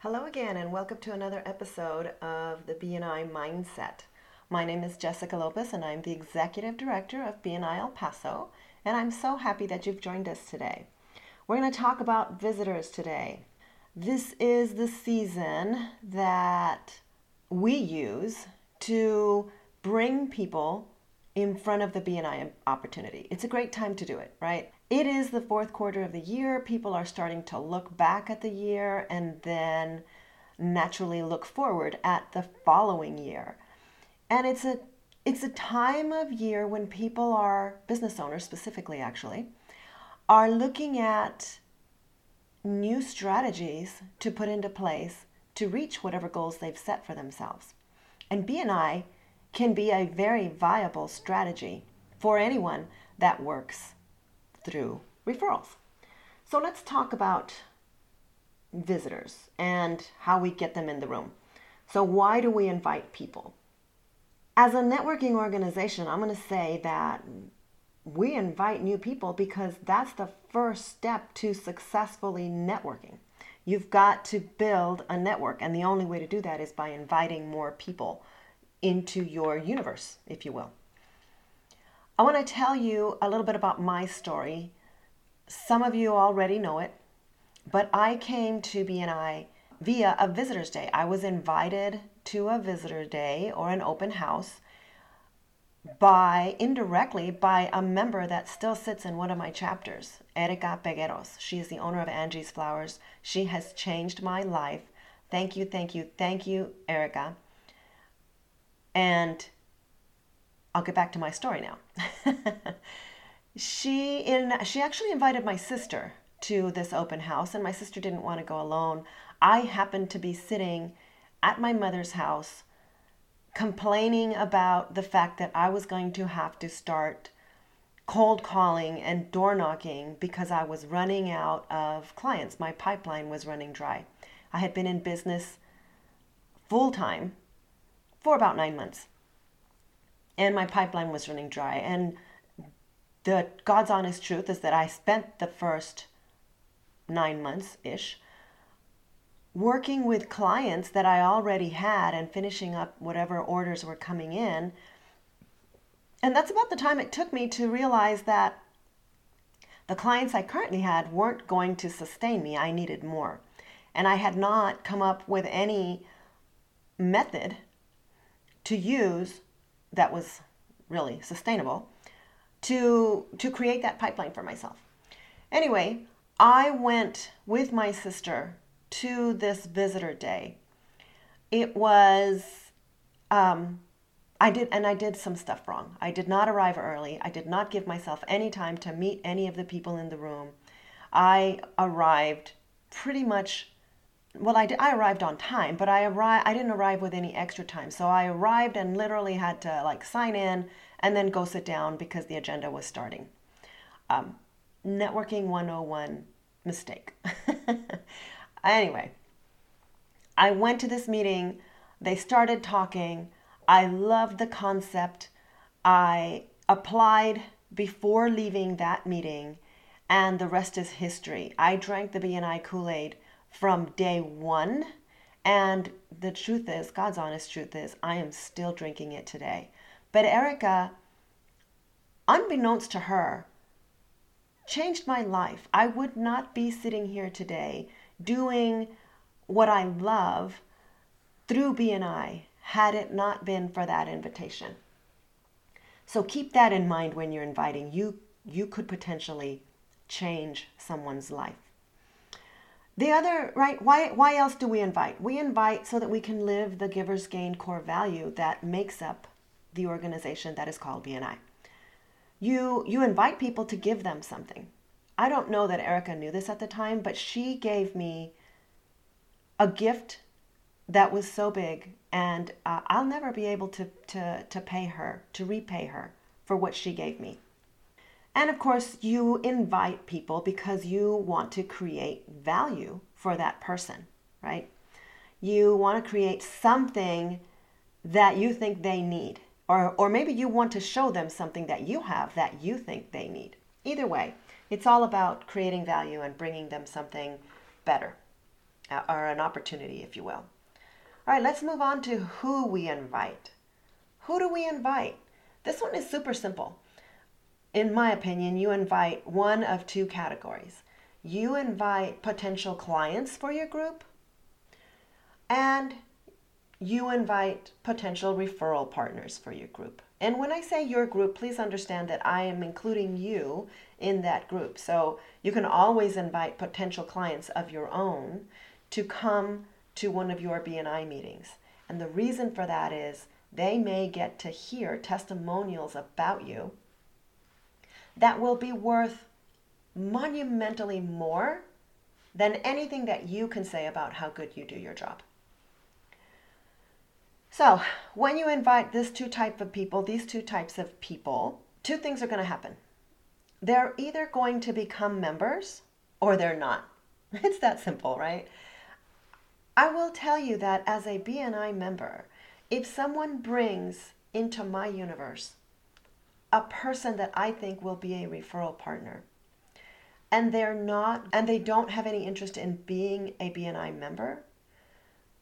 Hello again, and welcome to another episode of the BNI Mindset. My name is Jessica Lopez, and I'm the Executive Director of BNI El Paso, and I'm so happy that you've joined us today. We're going to talk about visitors today. This is the season that we use to bring people in front of the BNI opportunity. It's a great time to do it, right? It is the fourth quarter of the year. People are starting to look back at the year and then naturally look forward at the following year. And it's a it's a time of year when people are business owners specifically actually are looking at new strategies to put into place to reach whatever goals they've set for themselves. And BNI can be a very viable strategy for anyone that works through referrals. So let's talk about visitors and how we get them in the room. So, why do we invite people? As a networking organization, I'm going to say that we invite new people because that's the first step to successfully networking. You've got to build a network, and the only way to do that is by inviting more people into your universe, if you will. I want to tell you a little bit about my story. Some of you already know it, but I came to BNI via a visitor's day. I was invited to a visitor day or an open house by indirectly by a member that still sits in one of my chapters, Erica Pegueros. She is the owner of Angie's Flowers. She has changed my life. Thank you, thank you, thank you, Erica. And I'll get back to my story now. she in she actually invited my sister to this open house and my sister didn't want to go alone. I happened to be sitting at my mother's house complaining about the fact that I was going to have to start cold calling and door knocking because I was running out of clients. My pipeline was running dry. I had been in business full time for about nine months and my pipeline was running dry. And the God's honest truth is that I spent the first nine months ish working with clients that I already had and finishing up whatever orders were coming in. And that's about the time it took me to realize that the clients I currently had weren't going to sustain me. I needed more. And I had not come up with any method to use that was really sustainable to to create that pipeline for myself. Anyway, I went with my sister to this visitor day. It was um, I did and I did some stuff wrong. I did not arrive early. I did not give myself any time to meet any of the people in the room. I arrived pretty much well, I, arrived on time, but I arrived. I didn't arrive with any extra time. So I arrived and literally had to like sign in and then go sit down because the agenda was starting. Um, networking 101 mistake. anyway, I went to this meeting. They started talking. I loved the concept. I applied before leaving that meeting, and the rest is history. I drank the BNI Kool Aid from day one. And the truth is, God's honest truth is, I am still drinking it today. But Erica, unbeknownst to her, changed my life. I would not be sitting here today doing what I love through BNI had it not been for that invitation. So keep that in mind when you're inviting. You you could potentially change someone's life. The other, right, why, why else do we invite? We invite so that we can live the giver's gain core value that makes up the organization that is called BNI. You, you invite people to give them something. I don't know that Erica knew this at the time, but she gave me a gift that was so big, and uh, I'll never be able to, to, to pay her, to repay her for what she gave me. And of course, you invite people because you want to create value for that person, right? You want to create something that you think they need. Or, or maybe you want to show them something that you have that you think they need. Either way, it's all about creating value and bringing them something better. uh, or an opportunity, if you will. All right, let's move on to who we invite. Who do we invite? This one is super simple. In my opinion, you invite one of two categories. You invite potential clients for your group, and you invite potential referral partners for your group. And when I say your group, please understand that I am including you in that group. So you can always invite potential clients of your own to come to one of your BNI meetings. And the reason for that is they may get to hear testimonials about you that will be worth monumentally more than anything that you can say about how good you do your job. So, when you invite these two type of people, these two types of people, two things are going to happen. They're either going to become members or they're not. It's that simple, right? I will tell you that as a BNI member, if someone brings into my universe a person that I think will be a referral partner, and they're not, and they don't have any interest in being a BNI member,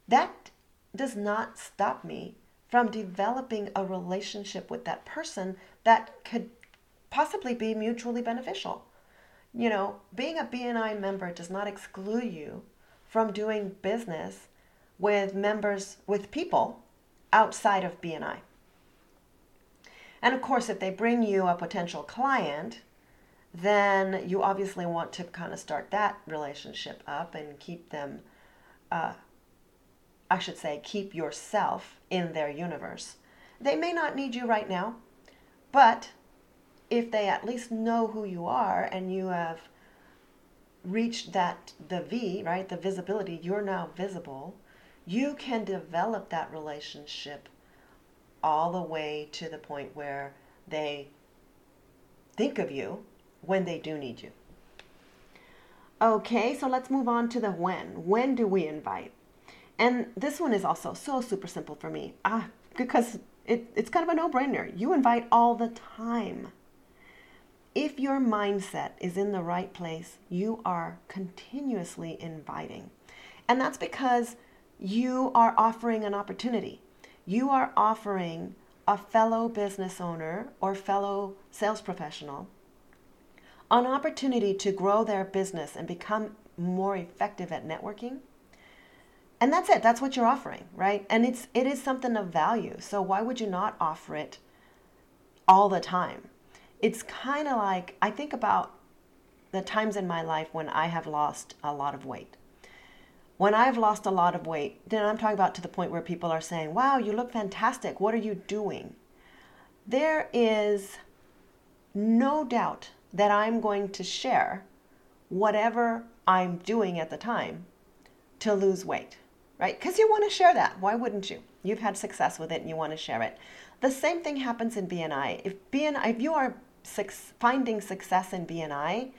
that does not stop me from developing a relationship with that person that could possibly be mutually beneficial. You know, being a BNI member does not exclude you from doing business with members, with people outside of BNI. And of course, if they bring you a potential client, then you obviously want to kind of start that relationship up and keep them uh, I should say, keep yourself in their universe. They may not need you right now, but if they at least know who you are and you have reached that the V, right, the visibility, you're now visible, you can develop that relationship all the way to the point where they think of you when they do need you. Okay, so let's move on to the when. When do we invite? And this one is also so super simple for me ah, because it, it's kind of a no brainer. You invite all the time. If your mindset is in the right place, you are continuously inviting. And that's because you are offering an opportunity. You are offering a fellow business owner or fellow sales professional an opportunity to grow their business and become more effective at networking. And that's it. That's what you're offering right? And it's it is something of value. So why would you not offer it all the time? It's kind of like i think about the times in my life when i have lost a lot of weight when i've lost a lot of weight then i'm talking about to the point where people are saying wow you look fantastic what are you doing there is no doubt that i'm going to share whatever i'm doing at the time to lose weight right? Because you want to share that. Why wouldn't you? You've had success with it and you want to share it. The same thing happens in BNI. If BNI, if you are finding success in BNI,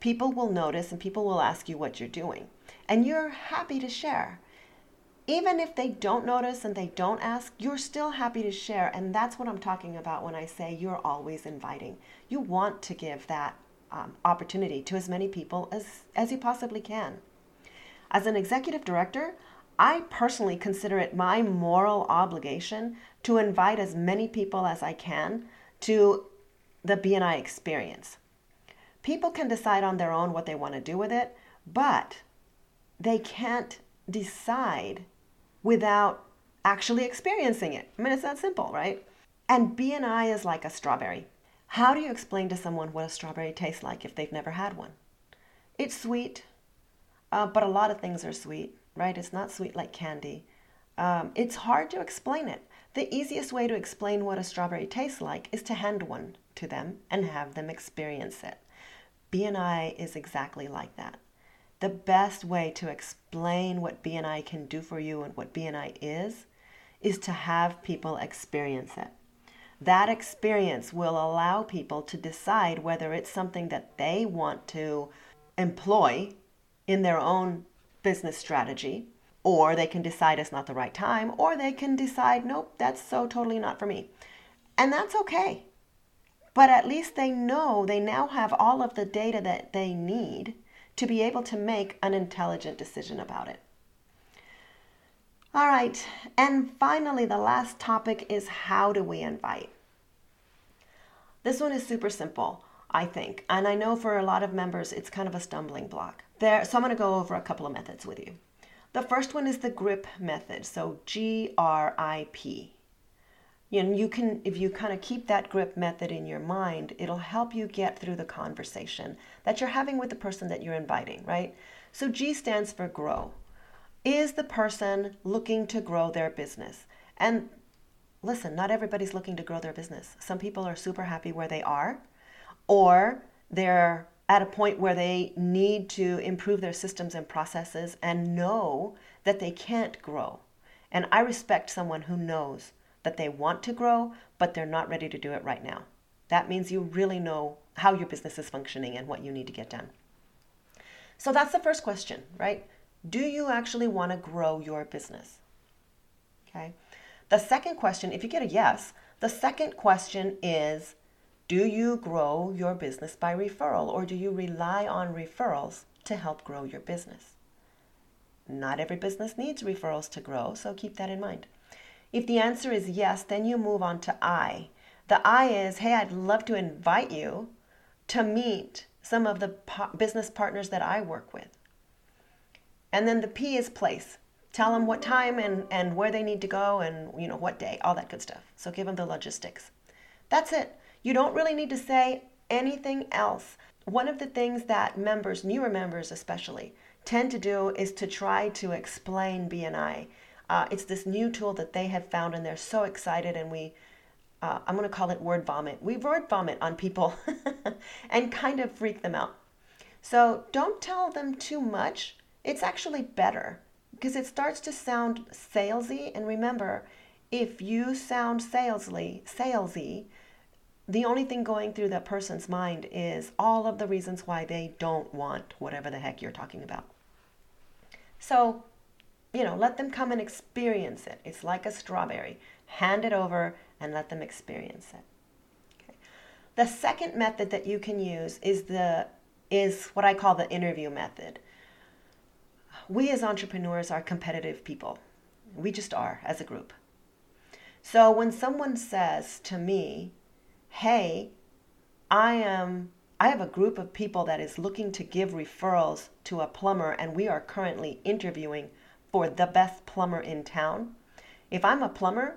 people will notice and people will ask you what you're doing, and you're happy to share. Even if they don't notice and they don't ask, you're still happy to share. And that's what I'm talking about when I say you're always inviting. You want to give that um, opportunity to as many people as, as you possibly can. As an executive director, I personally consider it my moral obligation to invite as many people as I can to the BNI experience. People can decide on their own what they want to do with it, but they can't decide without actually experiencing it. I mean, it's that simple, right? And BNI is like a strawberry. How do you explain to someone what a strawberry tastes like if they've never had one? It's sweet, uh, but a lot of things are sweet right? It's not sweet like candy. Um, it's hard to explain it. The easiest way to explain what a strawberry tastes like is to hand one to them and have them experience it. BNI is exactly like that. The best way to explain what BNI can do for you and what BNI is is to have people experience it. That experience will allow people to decide whether it's something that they want to employ in their own business strategy, or they can decide it's not the right time, or they can decide, nope, that's so totally not for me. And that's okay. But at least they know they now have all of the data that they need to be able to make an intelligent decision about it. All right, and finally, the last topic is how do we invite? This one is super simple, I think, and I know for a lot of members it's kind of a stumbling block. There, so I'm going to go over a couple of methods with you. The first one is the grip method, so G R I P. And you can, if you kind of keep that grip method in your mind, it'll help you get through the conversation that you're having with the person that you're inviting, right? So G stands for grow. Is the person looking to grow their business? And listen, not everybody's looking to grow their business. Some people are super happy where they are, or they're at a point where they need to improve their systems and processes and know that they can't grow. And I respect someone who knows that they want to grow, but they're not ready to do it right now. That means you really know how your business is functioning and what you need to get done. So that's the first question, right? Do you actually want to grow your business? Okay. The second question, if you get a yes, the second question is Do you grow your business by referral or do you rely on referrals to help grow your business? Not every business needs referrals to grow, so keep that in mind. If the answer is yes, then you move on to I. The I is Hey, I'd love to invite you to meet some of the business partners that I work with. And then the P is place. Tell them what time and, and where they need to go and you know what day, all that good stuff. So give them the logistics. That's it. You don't really need to say anything else. One of the things that members, newer members especially, tend to do is to try to explain BNI. Uh, it's this new tool that they have found and they're so excited and we uh, I'm going to call it word vomit. We word vomit on people and kind of freak them out. So don't tell them too much it's actually better because it starts to sound salesy. And remember, if you sound salesly, salesy, the only thing going through that person's mind is all of the reasons why they don't want whatever the heck you're talking about. So, you know, let them come and experience it. It's like a strawberry. Hand it over and let them experience it. Okay. The second method that you can use is the is what I call the interview method we as entrepreneurs are competitive people. We just are as a group. So when someone says to me, "Hey, I am I have a group of people that is looking to give referrals to a plumber and we are currently interviewing for the best plumber in town." If I'm a plumber,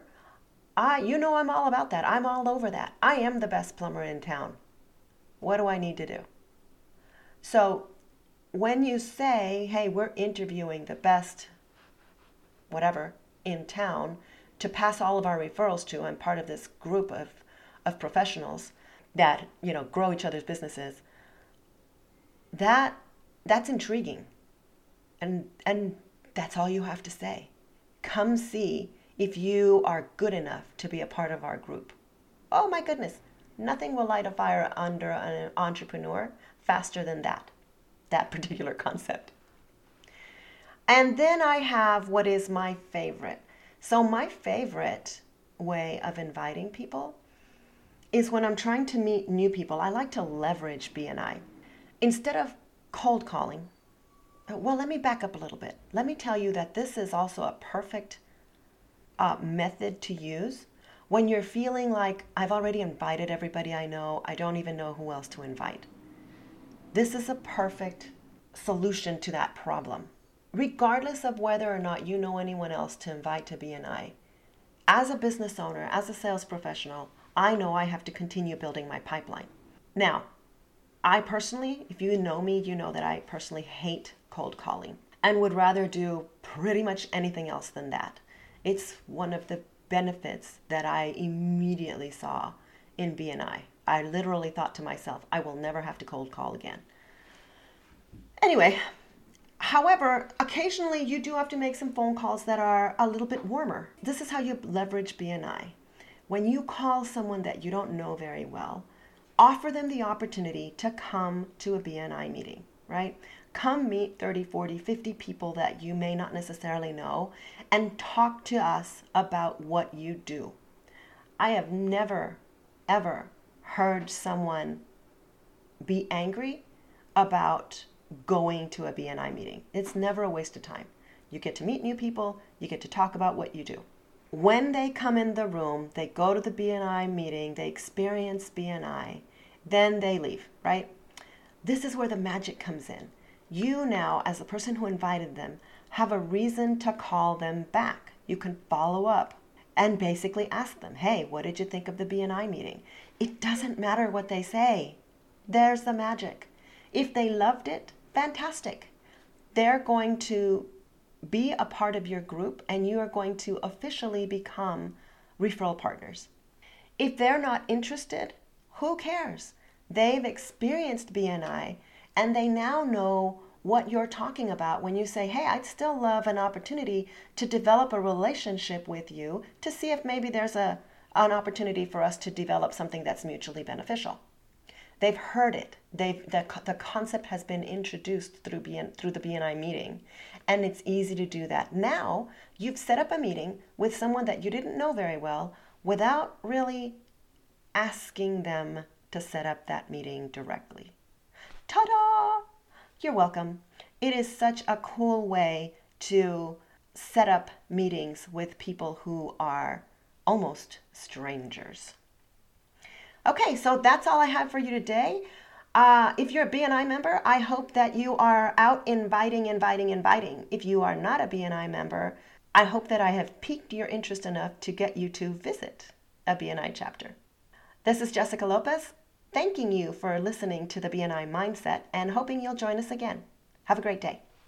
I you know I'm all about that. I'm all over that. I am the best plumber in town. What do I need to do? So when you say, hey, we're interviewing the best, whatever, in town to pass all of our referrals to, I'm part of this group of, of professionals that, you know, grow each other's businesses, that that's intriguing. And and that's all you have to say. Come see if you are good enough to be a part of our group. Oh my goodness, nothing will light a fire under an entrepreneur faster than that that particular concept. And then I have what is my favorite. So, my favorite way of inviting people is when I'm trying to meet new people. I like to leverage BNI. Instead of cold calling, well, let me back up a little bit. Let me tell you that this is also a perfect uh, method to use when you're feeling like I've already invited everybody I know, I don't even know who else to invite. This is a perfect solution to that problem. Regardless of whether or not you know anyone else to invite to BNI, as a business owner, as a sales professional, I know I have to continue building my pipeline. Now, I personally, if you know me, you know that I personally hate cold calling and would rather do pretty much anything else than that. It's one of the benefits that I immediately saw in BNI. I literally thought to myself, I will never have to cold call again. Anyway, however, occasionally you do have to make some phone calls that are a little bit warmer. This is how you leverage BNI. When you call someone that you don't know very well, offer them the opportunity to come to a BNI meeting, right? Come meet 30, 40, 50 people that you may not necessarily know and talk to us about what you do. I have never, ever heard someone be angry about going to a BNI meeting. It's never a waste of time. You get to meet new people, you get to talk about what you do. When they come in the room, they go to the BNI meeting, they experience BNI, then they leave, right? This is where the magic comes in. You now, as the person who invited them, have a reason to call them back. You can follow up and basically ask them, hey, what did you think of the BNI meeting? It doesn't matter what they say. There's the magic. If they loved it, fantastic. They're going to be a part of your group and you are going to officially become referral partners. If they're not interested, who cares? They've experienced BNI and they now know what you're talking about when you say, Hey, I'd still love an opportunity to develop a relationship with you to see if maybe there's a, an opportunity for us to develop something that's mutually beneficial. They've heard it. They've the, the concept has been introduced through BN, through the BNI meeting, and it's easy to do that. Now you've set up a meeting with someone that you didn't know very well without really asking them to set up that meeting directly. Ta-da! You're welcome. It is such a cool way to set up meetings with people who are almost strangers. Okay, so that's all I have for you today. Uh, if you're a BNI member, I hope that you are out inviting, inviting, inviting. If you are not a BNI member, I hope that I have piqued your interest enough to get you to visit a BNI chapter. This is Jessica Lopez, thanking you for listening to the BNI Mindset and hoping you'll join us again. Have a great day.